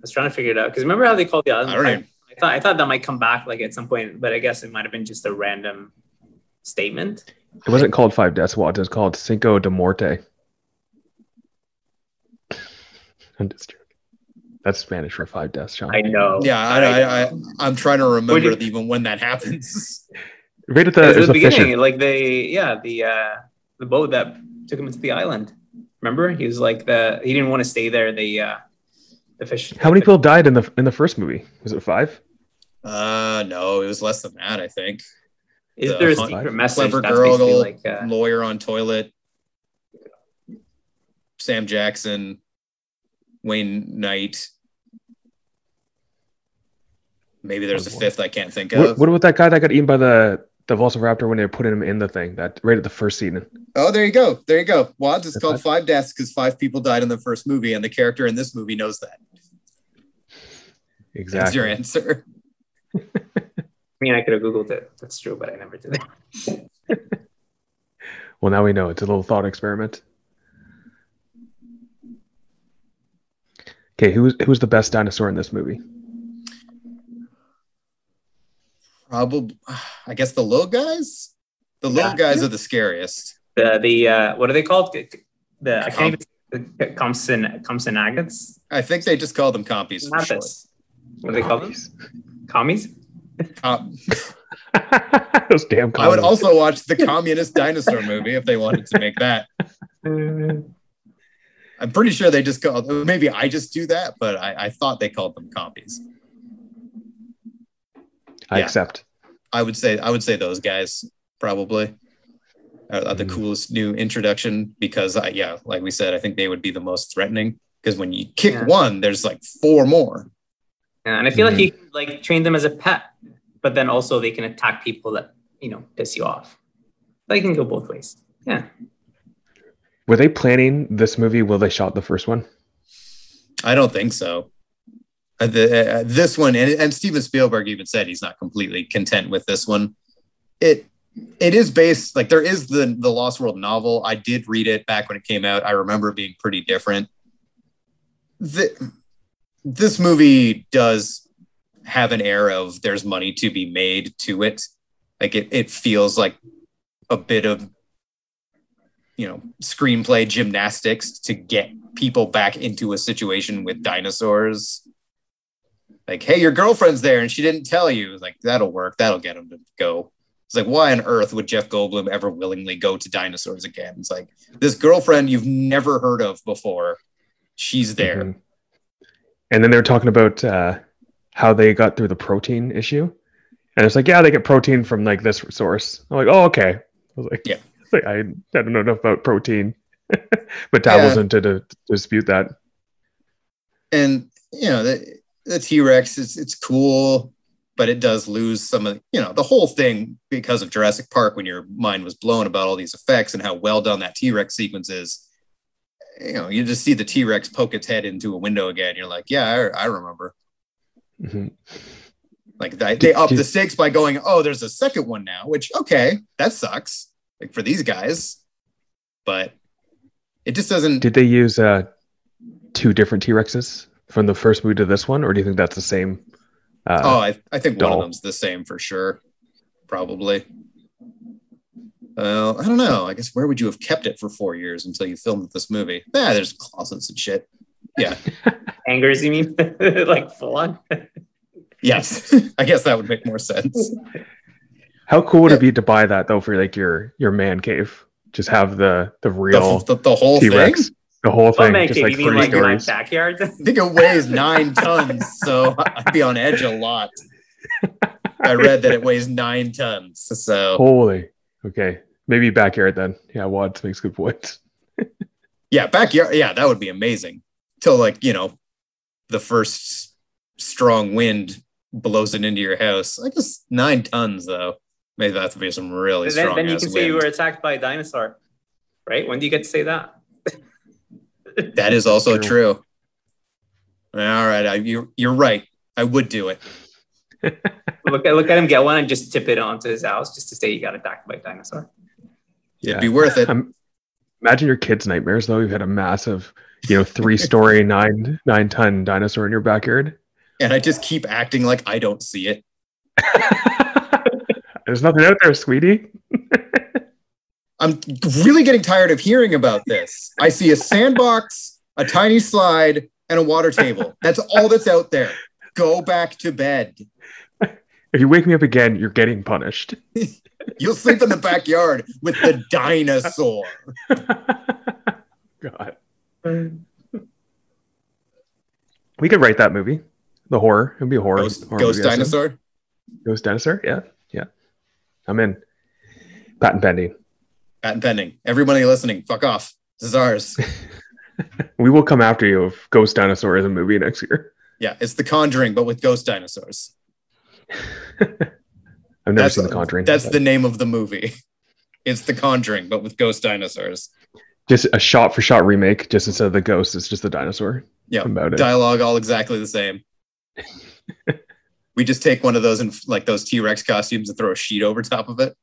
was trying to figure it out because remember how they called the island? I don't the I thought I thought that might come back like at some point, but I guess it might have been just a random statement. It wasn't called Five Deaths Watch. It was called Cinco de Morte. I'm just joking. That's Spanish for five deaths, Sean. I know. Yeah, I, I, I, I'm trying to remember you- even when that happens. right at the, It was it was at the the beginning, fishing. like they, yeah, the uh, the boat that took him into the island. Remember, he was like the he didn't want to stay there. The uh, the fish. How many people died in the in the first movie? Was it five? Uh, no, it was less than that. I think. Is the there a hunt- secret message? Clever girl, like uh, lawyer on toilet, Sam Jackson, Wayne Knight. Maybe there's a Oh, boy. fifth I can't think of. what about that guy that got eaten by the the Velociraptor when they were putting him in the thing? That right at the first scene. Oh, there you go. There you go. Wads is That's called fine. Five Deaths because five people died in the first movie, and the character in this movie knows that. Exactly. That's your answer. I mean, I could have googled it. That's true, but I never did it. Well, now we know. It's a little thought experiment. Okay, who's who's the best dinosaur in this movie? Probably, I guess the little guys. The little Yeah. guys are the scariest. The the uh, what are they called? The I can't even the Compson Compson agates. I think they just call them compies for Not short. this. What do they call them? Commies. Com- Those damn. I would also watch the communist dinosaur movie if they wanted to make that. I'm pretty sure they just called. Maybe I just do that, but I, I thought they called them compies. I yeah. accept. I would say I would say those guys probably are, are the Mhm. coolest new introduction because I, yeah, like we said, I think they would be the most threatening because when you kick Yeah. one, there's like four more. Yeah, and I feel Mhm. like you can like train them as a pet, but then also they can attack people that you know piss you off. They can go both ways. Yeah. Were they planning this movie while they shot the first one? I don't think so. Uh, the, uh, this one, and, and Steven Spielberg even said he's not completely content with this one. It it is based like there is the the Lost World novel. I did read it back when it came out. I remember it being pretty different. The, this movie does have an air of there's money to be made to it. Like it, it feels like a bit of you know screenplay gymnastics to get people back into a situation with dinosaurs. Like, hey, your girlfriend's there and she didn't tell you. Like, that'll work. That'll get them to go. It's like, why on earth would Jeff Goldblum ever willingly go to dinosaurs again? It's like, this girlfriend you've never heard of before, she's there. Mhm. And then they were talking about uh, how they got through the protein issue, And it's like, yeah, they get protein from like this source. I'm like, oh, okay. I was like, Yeah. Like, I, I don't know enough about protein metabolism to, to, to dispute that. and you know the the T Rex is it's cool, but it does lose some of you know the whole thing because of Jurassic Park when your mind was blown about all these effects and how well done that T Rex sequence is. You know, you just see the T Rex poke its head into a window again. You're like, yeah, I, I remember. Mhm. Like they, they up the stakes by going, oh, there's a second one now, which okay, that sucks. Like for these guys, but it just doesn't. Did they use uh, two different T Rexes from the first movie to this one, or do you think that's the same? Uh, Oh, I, I think one of them's the same for sure. Probably. Well, I don't know. I guess where would you have kept it for four years until you filmed this movie? Yeah, there's closets and shit. Yeah. Angers, you mean? like full on? Yes. I guess that would make more sense. How cool would it be to buy that though for like your your man cave? Just have the the The, real the, the whole T thing. Rex, the whole What thing, man just cave? like you mean three like my backyard? I think it weighs nine tons, so I'd be on edge a lot. I read that it weighs nine tons. So Holy, okay, maybe backyard then. Yeah, Wads makes good points. yeah, backyard. Yeah, that would be amazing. Till like you know, the first strong wind blows it into your house. I guess nine tons though. Maybe that would be some really then, strong. then you ass can say you wind. were attacked by a dinosaur, right? When do you get to say that? That is also True. true. All right, I, you're you're right. I would do it. Look at look at him get one and just tip it onto his house just to say you got attacked by a dinosaur. It'd be worth it. Um, imagine your kids' nightmares though. You've had a massive, you know, three story, nine nine ton dinosaur in your backyard. and I just keep acting like I don't see it. There's nothing out there, sweetie. I'm really getting tired of hearing about this. I see a sandbox, a tiny slide, and a water table. That's all that's out there. Go back to bed. If you wake me up again, you're getting punished. You'll sleep in the backyard with the dinosaur. God, we could write that movie. The horror. It'd be a horror. Ghost, horror ghost dinosaur. Ghost dinosaur. Yeah, yeah. I'm in. Patent pending. Patent pending. Everybody listening, fuck off. This is ours. We will come after you if Ghost Dinosaur is a movie next year. Yeah, it's The Conjuring, but with ghost dinosaurs. I've never That's- seen The Conjuring. That's but the name of the movie. It's The Conjuring, but with ghost dinosaurs. just a shot for shot remake. Just instead of the ghost, it's just the dinosaur. Yeah, About it. dialogue all exactly the same. we just take one of those and like those T Rex costumes and throw a sheet over top of it.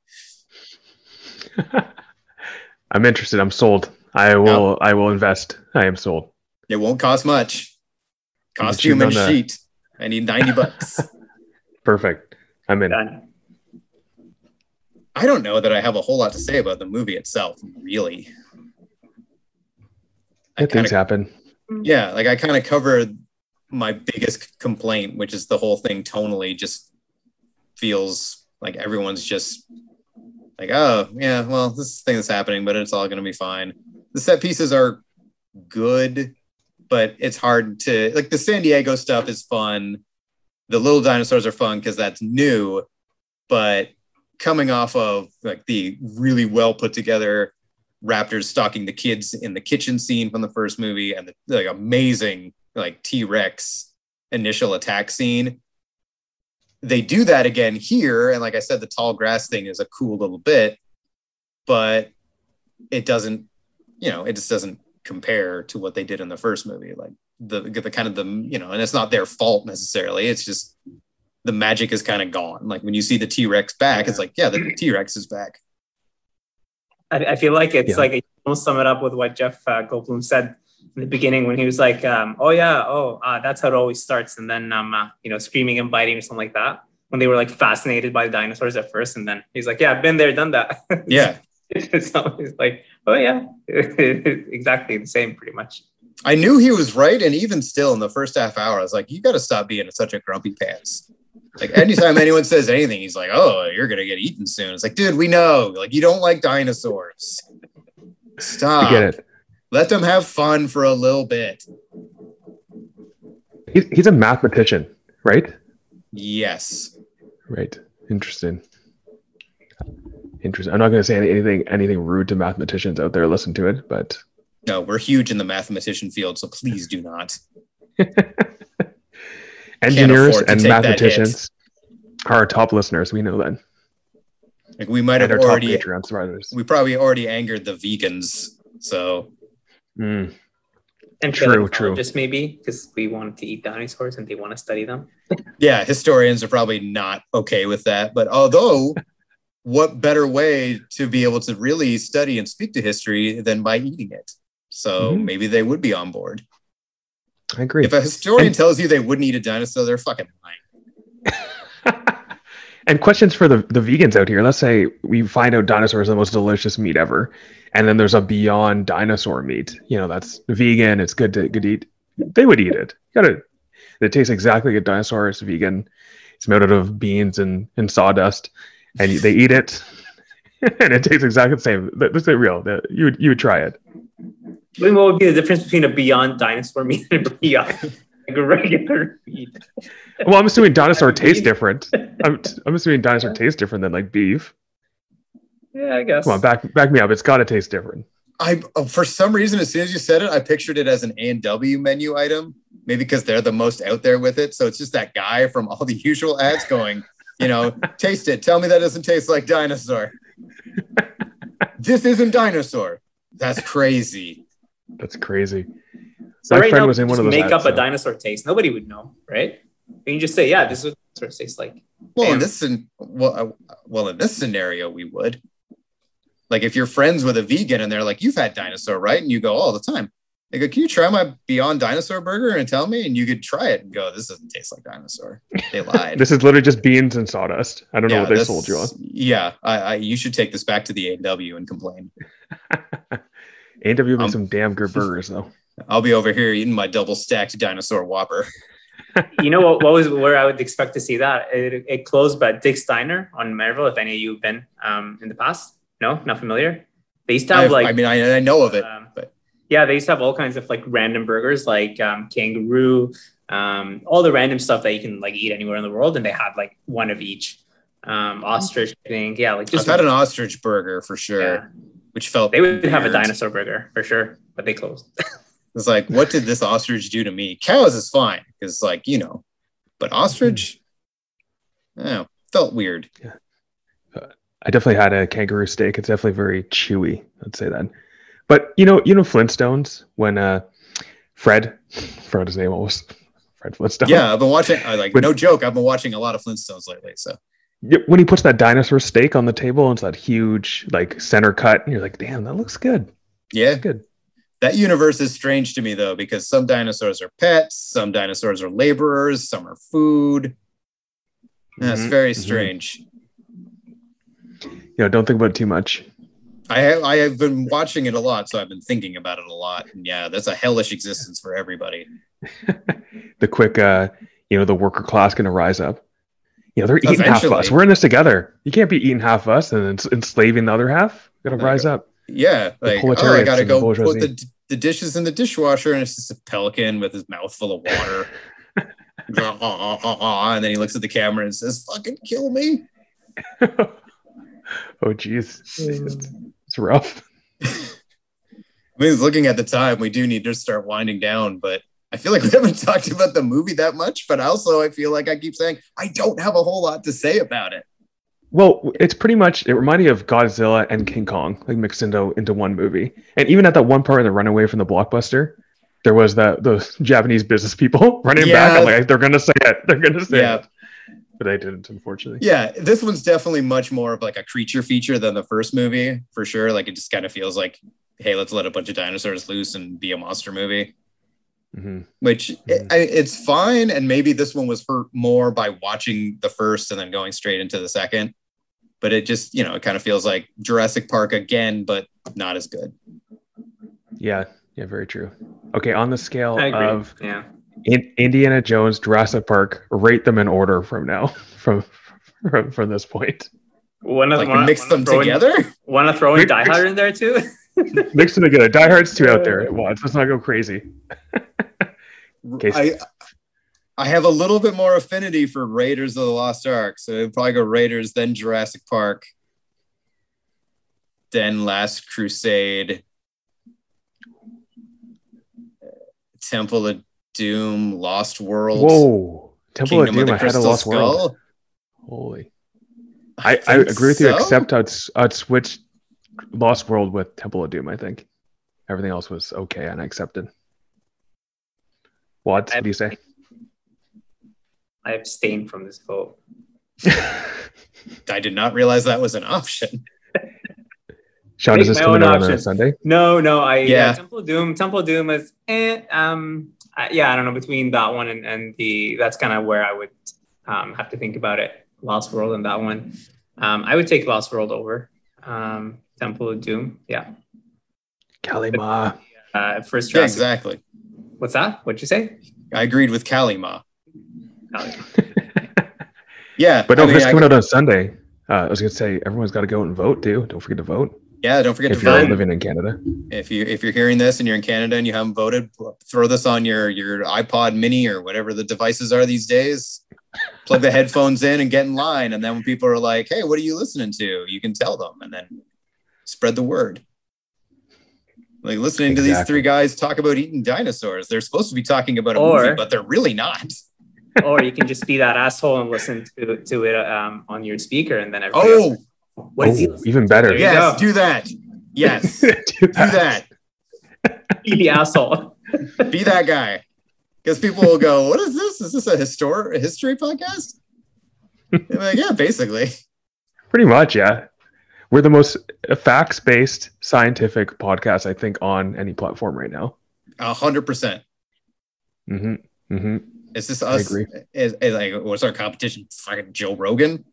I'm interested. I'm sold. I will. I will invest. I am sold. It won't cost much. Costume and sheet. I need 90 bucks. Perfect. I'm in. Done. I don't know that I have a whole lot to say about the movie itself, really. I Yeah, things kinda, happen. yeah, like I kind of covered my biggest complaint, which is the whole thing tonally just feels like everyone's just like, oh, yeah, well, this thing is happening, but it's all going to be fine. The set pieces are good, but it's hard to like the San Diego stuff is fun. The little dinosaurs are fun because that's new, but coming off of like the really well put together raptors stalking the kids in the kitchen scene from the first movie and the like amazing like T-Rex initial attack scene. They do that again here. And like I said, the tall grass thing is a cool little bit, but it doesn't, you know, it just doesn't compare to what they did in the first movie. Like the, the kind of the, you know, and it's not their fault necessarily. It's just the magic is kind of gone. Like when you see the T-Rex back, it's like, yeah, the T-Rex is back. I, I feel like it's Yeah. like you almost sum it up with what Jeff uh, Goldblum said in the beginning when he was like, um, "Oh yeah, oh uh, that's how it always starts," and then um, uh, you know, screaming and biting or something like that. When they were like fascinated by the dinosaurs at first, and then he's like, "Yeah, I've been there, done that." Yeah. it's always like, "Oh yeah, exactly the same, pretty much." I knew he was right, and even still, in the first half hour, I was like, "You got to stop being such a grumpy pants." Like anytime anyone says anything, he's like, "Oh, you're gonna get eaten soon." It's like, dude, we know. Like, you don't like dinosaurs. Stop. I get it. Let them have fun for a little bit. He's, he's a mathematician, right? Yes. Right. Interesting. Interesting. I'm not going to say anything anything rude to mathematicians out there. Listen to it, but No, we're huge in the mathematician field, so please do not. engineers and mathematicians are our top listeners. We know that. Like we might And have our top already, Patreon subscribers. we probably already angered the vegans. So Mm. And True, true. Just maybe because we wanted to eat dinosaurs and they want to study them. yeah, historians are probably not okay with that. But although, what better way to be able to really study and speak to history than by eating it? So Mhm. maybe they would be on board. I agree. If a historian And- tells you they wouldn't eat a dinosaur, they're fucking lying. and questions for the, the vegans out here. Let's say we find out dinosaurs are the most delicious meat ever, and then there's a beyond dinosaur meat. You know, that's vegan. It's good to good to eat. They would eat it. You gotta. It tastes exactly like a dinosaur. It's vegan. It's made out of beans and, and sawdust, and they eat it, and it tastes exactly the same. Let- Let's say real. You would you would try it. I mean, what would be the difference between a beyond dinosaur meat and a beyond like a regular meat? Well, I'm assuming dinosaur tastes different. I'm, I'm assuming dinosaur tastes different than like beef. Yeah, I guess. Come on, back back me up. It's got to taste different. I uh, for some reason, as soon as you said it, I pictured it as an A and W menu item. Maybe because they're the most out there with it. So it's just that guy from all the usual ads going, you know, taste it. Tell me that doesn't taste like dinosaur. this isn't dinosaur. That's crazy. That's crazy. so my right friend now, was in just one of those make ads, up a so- dinosaur taste. Nobody would know, right? You can just say, yeah, this is what dinosaurs tastes like. Well, in this well, uh, well, in this scenario, we would. Like if you're friends with a vegan and they're like, "You've had dinosaur, right?" and you go all the time. They go, "Can you try my Beyond Dinosaur burger and tell me?" And you could try it and go, "This doesn't taste like dinosaur." They lied. This is literally just beans and sawdust. I don't know what they this- sold you on. Yeah, I, I, you should take this back to the A&W and complain. A&W makes Um, some damn good burgers though. I'll be over here eating my double stacked dinosaur Whopper. you know what, what was where I would expect to see that? It, it closed by Dick's Diner on Merville, if any of you have been um, in the past. No, not familiar. They used to have I've- like I mean, I, I know of it. um, but- yeah, they used to have all kinds of like random burgers, like um, kangaroo, um, all the random stuff that you can like eat anywhere in the world, and they had like one of each. Um, ostrich, I think, yeah, like I've just had an ostrich burger for sure, yeah. Which felt They would have a dinosaur burger for sure, but they closed. It's like, what did this ostrich do to me? Cows is fine because, like, you know, but ostrich, oh, felt weird. Yeah, I definitely had a kangaroo steak. It's definitely very chewy. I'd say that. But you know, you know Flintstones when uh Fred, forgot his name almost. Fred Flintstone. Yeah, I've been watching. I like, But- no joke. I've been watching a lot of Flintstones lately. So Yeah, When he puts that dinosaur steak on the table, and it's that huge like center cut, and you're like, damn, that looks good. yeah, Good. that universe is strange to me though because some dinosaurs are pets, some dinosaurs are laborers, some are food. that's Mhm, very mhm. strange. You know, don't think about it too much. I I have been watching it a lot, so I've been thinking about it a lot. And yeah, that's a hellish existence for everybody. The quick, uh, you know, the worker class gonna rise up. You know, they're eating half of us. We're in this together. You can't be eating half of us and ens- enslaving the other half. Gotta There rise up. Yeah, The like oh, I gotta go put the, the dishes in the dishwasher, and it's just a pelican with his mouth full of water. Ah, ah, ah, and then he looks at the camera and says, "Fucking kill me." oh, jeez, it's, it's rough. I mean, looking at the time, we do need to start winding down, but I feel like we haven't talked about the movie that much. But also, I feel like I keep saying I don't have a whole lot to say about it. Well, it's pretty much. It reminded me of Godzilla and King Kong, like mixed into into one movie. And even at that one part in the runaway from the blockbuster, there was that those Japanese business people running back. I'm like, they're gonna say it. They're gonna say Yeah. it. But they didn't, unfortunately. Yeah, this one's definitely much more of like a creature feature than the first movie for sure. Like it just kind of feels like, hey, let's let a bunch of dinosaurs loose and be a monster movie. Hmm Which Mhm. I, it's fine, and maybe this one was hurt more by watching the first and then going straight into the second. But it just, you know, it kind of feels like Jurassic Park again, but not as good. Yeah, yeah, very true. Okay, on the scale of yeah. in, Indiana Jones, Jurassic Park, rate them in order from now, from from, from this point. One of Like wanna- mix wanna them throw together. Want to throw in Die Hard in there too? Mix them together. Die Hard's two out there at once. Let's not go crazy. Okay. I I have a little bit more affinity for Raiders of the Lost Ark, so it'd probably go Raiders, then Jurassic Park, then Last Crusade, uh, Temple of Doom, Lost World, Whoa. Temple Kingdom of Doom, the I had a Crystal lost world. Skull. Holy. I, I think agree with you, except I'd, s- I'd switch Lost World with Temple of Doom, I think. Everything else was okay and I accepted. What? What do you say? I abstain from this vote. I did not realize that was an option. Sean, is this my coming own out on a. Sunday? No, no, I yeah. Yeah. Temple of Doom. Temple of Doom is eh, um I, yeah, I don't know between that one and, and the that's kind of where I would um have to think about it. Lost World and that one. Um, I would take Lost World over um, Temple of Doom. Yeah. Kali Ma. Uh, first Yeah, Jurassic. exactly. What's that? What'd you say? I agreed with Kali Ma. Oh, Yeah, But no, I mean, if it's coming out on Sunday, uh, I was going to say everyone's got to go out and vote too. Don't forget to vote yeah, don't forget if to you're vote. living in Canada. if you if you're hearing this and you're in Canada and you haven't voted, throw this on your your iPod Mini or whatever the devices are these days. Plug the headphones in and get in line, and then when people are like, "Hey, what are you listening to?" You can tell them, and then spread the word. Like listening to these three guys talk about eating dinosaurs. They're supposed to be talking about a Or- movie, but they're really not. or you can just be that asshole and listen to, to it um, on your speaker, and then everybody Oh, else, what is he Oh, listening even better. There yes, do that. Yes, Do do that. Be the asshole. Be that guy. Because people will go, "What is this? Is this a histor- a history podcast?" Like, yeah, basically. Pretty much, yeah. We're the most facts based scientific podcast, I think, on any platform right now. A hundred percent. hmm hmm It's just I us. agree. Is, is like, what's our competition? Fucking Joe Rogan.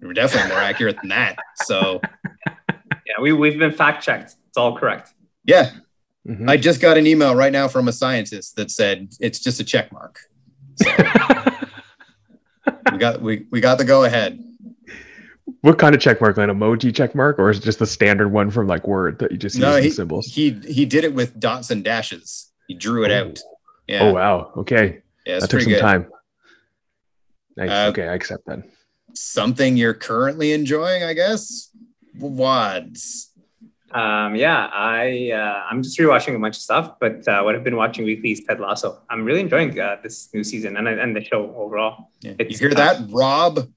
We're definitely more accurate than that. So Yeah, we, we've been fact checked. It's all correct. yeah, hmm I just got an email right now from a scientist that said it's just a check mark. So we got we, we got the go ahead. What kind of check mark? Like an emoji check mark, or is it just the standard one from like Word that you just No, use the he, symbols? he he did it with dots and dashes. He drew it Oh. out. Yeah, Oh wow. Okay, yeah, that took some good. time. Nice. Uh, okay, I accept that. Something you're currently enjoying, I guess. Wads. Um, yeah, I uh, I'm just rewatching a bunch of stuff, but uh, what I've been watching weekly is Ted Lasso. I'm really enjoying uh, this new season and and the show overall. Yeah. You hear uh, that, Rob?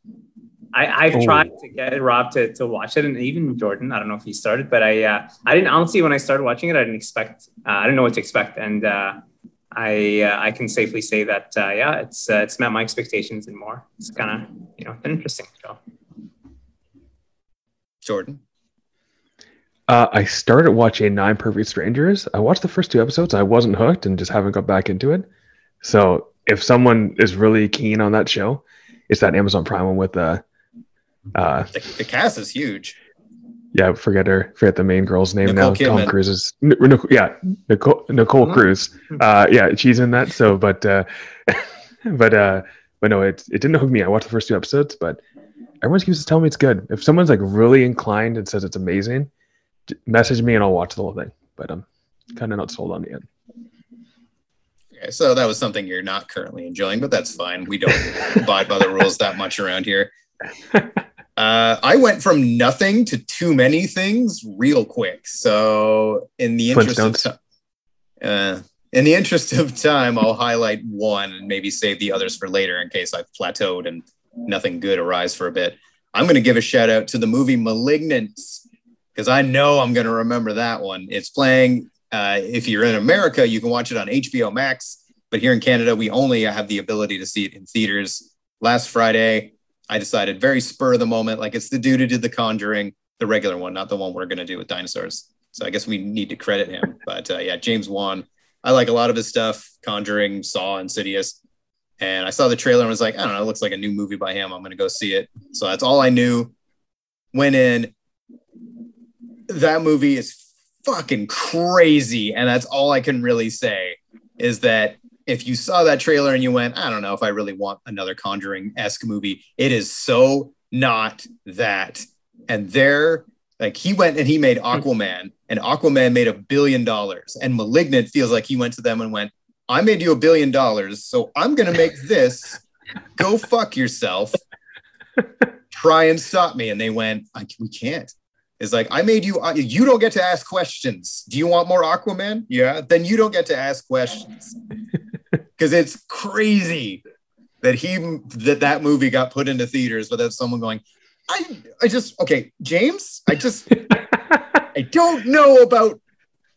I, I've Oh. tried to get Rob to, to watch it, and even Jordan. I don't know if he started, but I uh, I didn't honestly when I started watching it, I didn't expect uh, I didn't know what to expect, and uh, I uh, I can safely say that uh, yeah, it's uh, it's met my expectations and more. It's kind of you know an interesting show. Jordan. Uh, I started watching Nine Perfect Strangers. I watched the first two episodes. I wasn't hooked and just haven't got back into it. So if someone is really keen on that show, it's that Amazon Prime one with the, uh, The, the cast is huge. yeah, forget her, forget the main girl's name Nicole now. Tom Kidman. Cruise's, N- Nic- yeah, Nicole Nicole Mhm. Cruise. Uh, yeah, she's in that. So, but, uh, but, uh, but no, it it didn't hook me. I watched the first two episodes, but everyone keeps telling me it's good. If someone's like really inclined and says it's amazing, message me and I'll watch the whole thing. But I'm kind of not sold on it yet. Okay, so that was something you're not currently enjoying, but that's fine. We don't abide by the rules that much around here. Uh, I went from nothing to too many things real quick. So, in the interest of time, uh, in the interest of time, I'll highlight one and maybe save the others for later in case I've plateaued and nothing good arrives for a bit. I'm going to give a shout out to the movie *Malignant* because I know I'm going to remember that one. It's playing. Uh, if you're in America, you can watch it on HBO Max. But here in Canada, we only have the ability to see it in theaters. Last Friday, I decided very spur of the moment, like it's the dude who did The Conjuring, the regular one, not the one we're going to do with dinosaurs. So I guess we need to credit him. But uh, yeah, James Wan, I like a lot of his stuff Conjuring, Saw, Insidious. And I saw the trailer and was like, I don't know, it looks like a new movie by him. I'm going to go see it. So that's all I knew. Went in. That movie is fucking crazy. And that's all I can really say is that if you saw that trailer and you went, I don't know if I really want another Conjuring esque movie, it is so not that. And there, like he went and he made hmm. Aquaman, and Aquaman made a billion dollars. And Malignant feels like he went to them and went, I made you a billion dollars, so I'm gonna make this. Go fuck yourself. Try and stop me. And they went, I, we can't. It's like I made you. You don't get to ask questions. Do you want more Aquaman? Yeah. Then you don't get to ask questions because it's crazy that he that that movie got put into theaters without someone going. I I just okay, James. I just I don't know about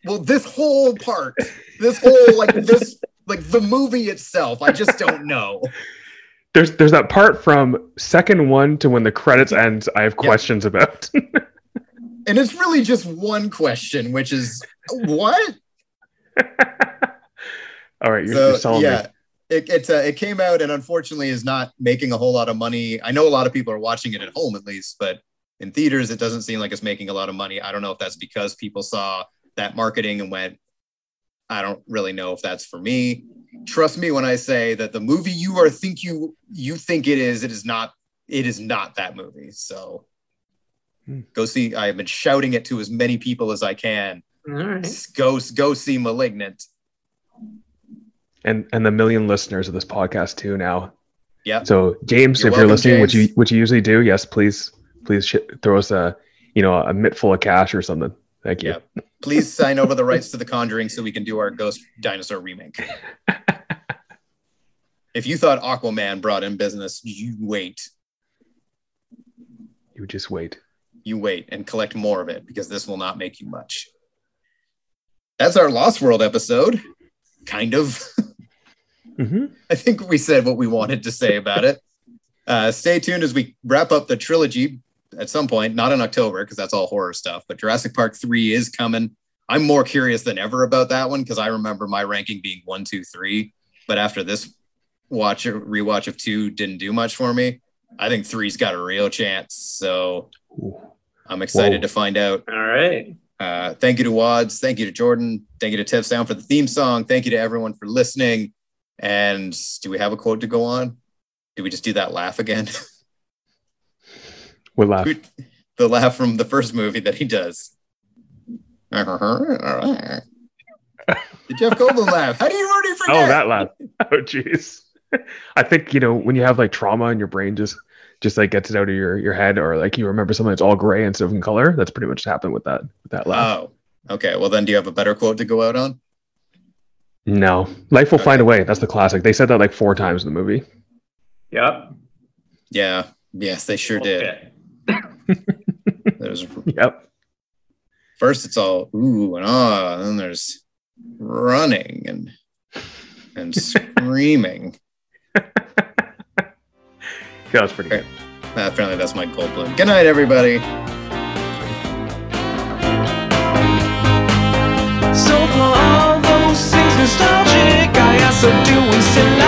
well this whole part, this whole like this like the movie itself. I just don't know. There's there's that part from second one to when the credits ends. I have Yeah. questions about. And it's really just one question, which is what? All right, you're, you're so selling yeah, me. it it, uh, it came out and unfortunately is not making a whole lot of money. I know a lot of people are watching it at home at least, but in theaters it doesn't seem like it's making a lot of money. I don't know if that's because people saw that marketing and went, I don't really know if that's for me. Trust me when I say that the movie you are think you you think it is, it is not. It is not that movie. So Hmm. go see. I've been shouting it to as many people as I can. All right. Go go see *Malignant*. And and the million listeners of this podcast too now. Yeah. So James, You're if you're listening, which you James. which you usually do, yes, please please sh- throw us a you know a mitt full of cash or something. Thank you. Yeah. Please sign over the rights to The Conjuring so we can do our Ghost Dinosaur remake. if you thought Aquaman brought in business, you wait. You just wait. You wait and collect more of it because this will not make you much. That's our Lost World episode. Kind of. hmm I think we said what we wanted to say about it. Uh, stay tuned as we wrap up the trilogy at some point, not in October because that's all horror stuff, but Jurassic Park 3 is coming. I'm more curious than ever about that one because I remember my ranking being one, two, three. But after this watch rewatch of two didn't do much for me. I think three's got a real chance. So I'm excited Whoa. to find out. All right. Uh, thank you to Wads. Thank you to Jordan. Thank you to Tiff Sound for the theme song. Thank you to everyone for listening. And do we have a quote to go on? Do we just do that laugh again? We'll laugh. the laugh from the first movie that he does. the Jeff Goldblum laugh. How do you already forget? Oh, that laugh. Oh, jeez. I think you know when you have like trauma in your brain, just just like gets it out of your your head, or like you remember something that's all gray instead of in color. That's pretty much happened with that with that laugh. Oh, okay. Well, then do you have a better quote to go out on? no, life will find a way. That's the classic. They said that like four times in the movie. Yep. Yeah. Yes, they sure did. There's Yep. first it's all ooh and ah, and then there's running and and screaming. Yeah, that's pretty good. Uh, apparently that's Mike Goldblum. Good night, everybody. So for all those things nostalgic, I also do and say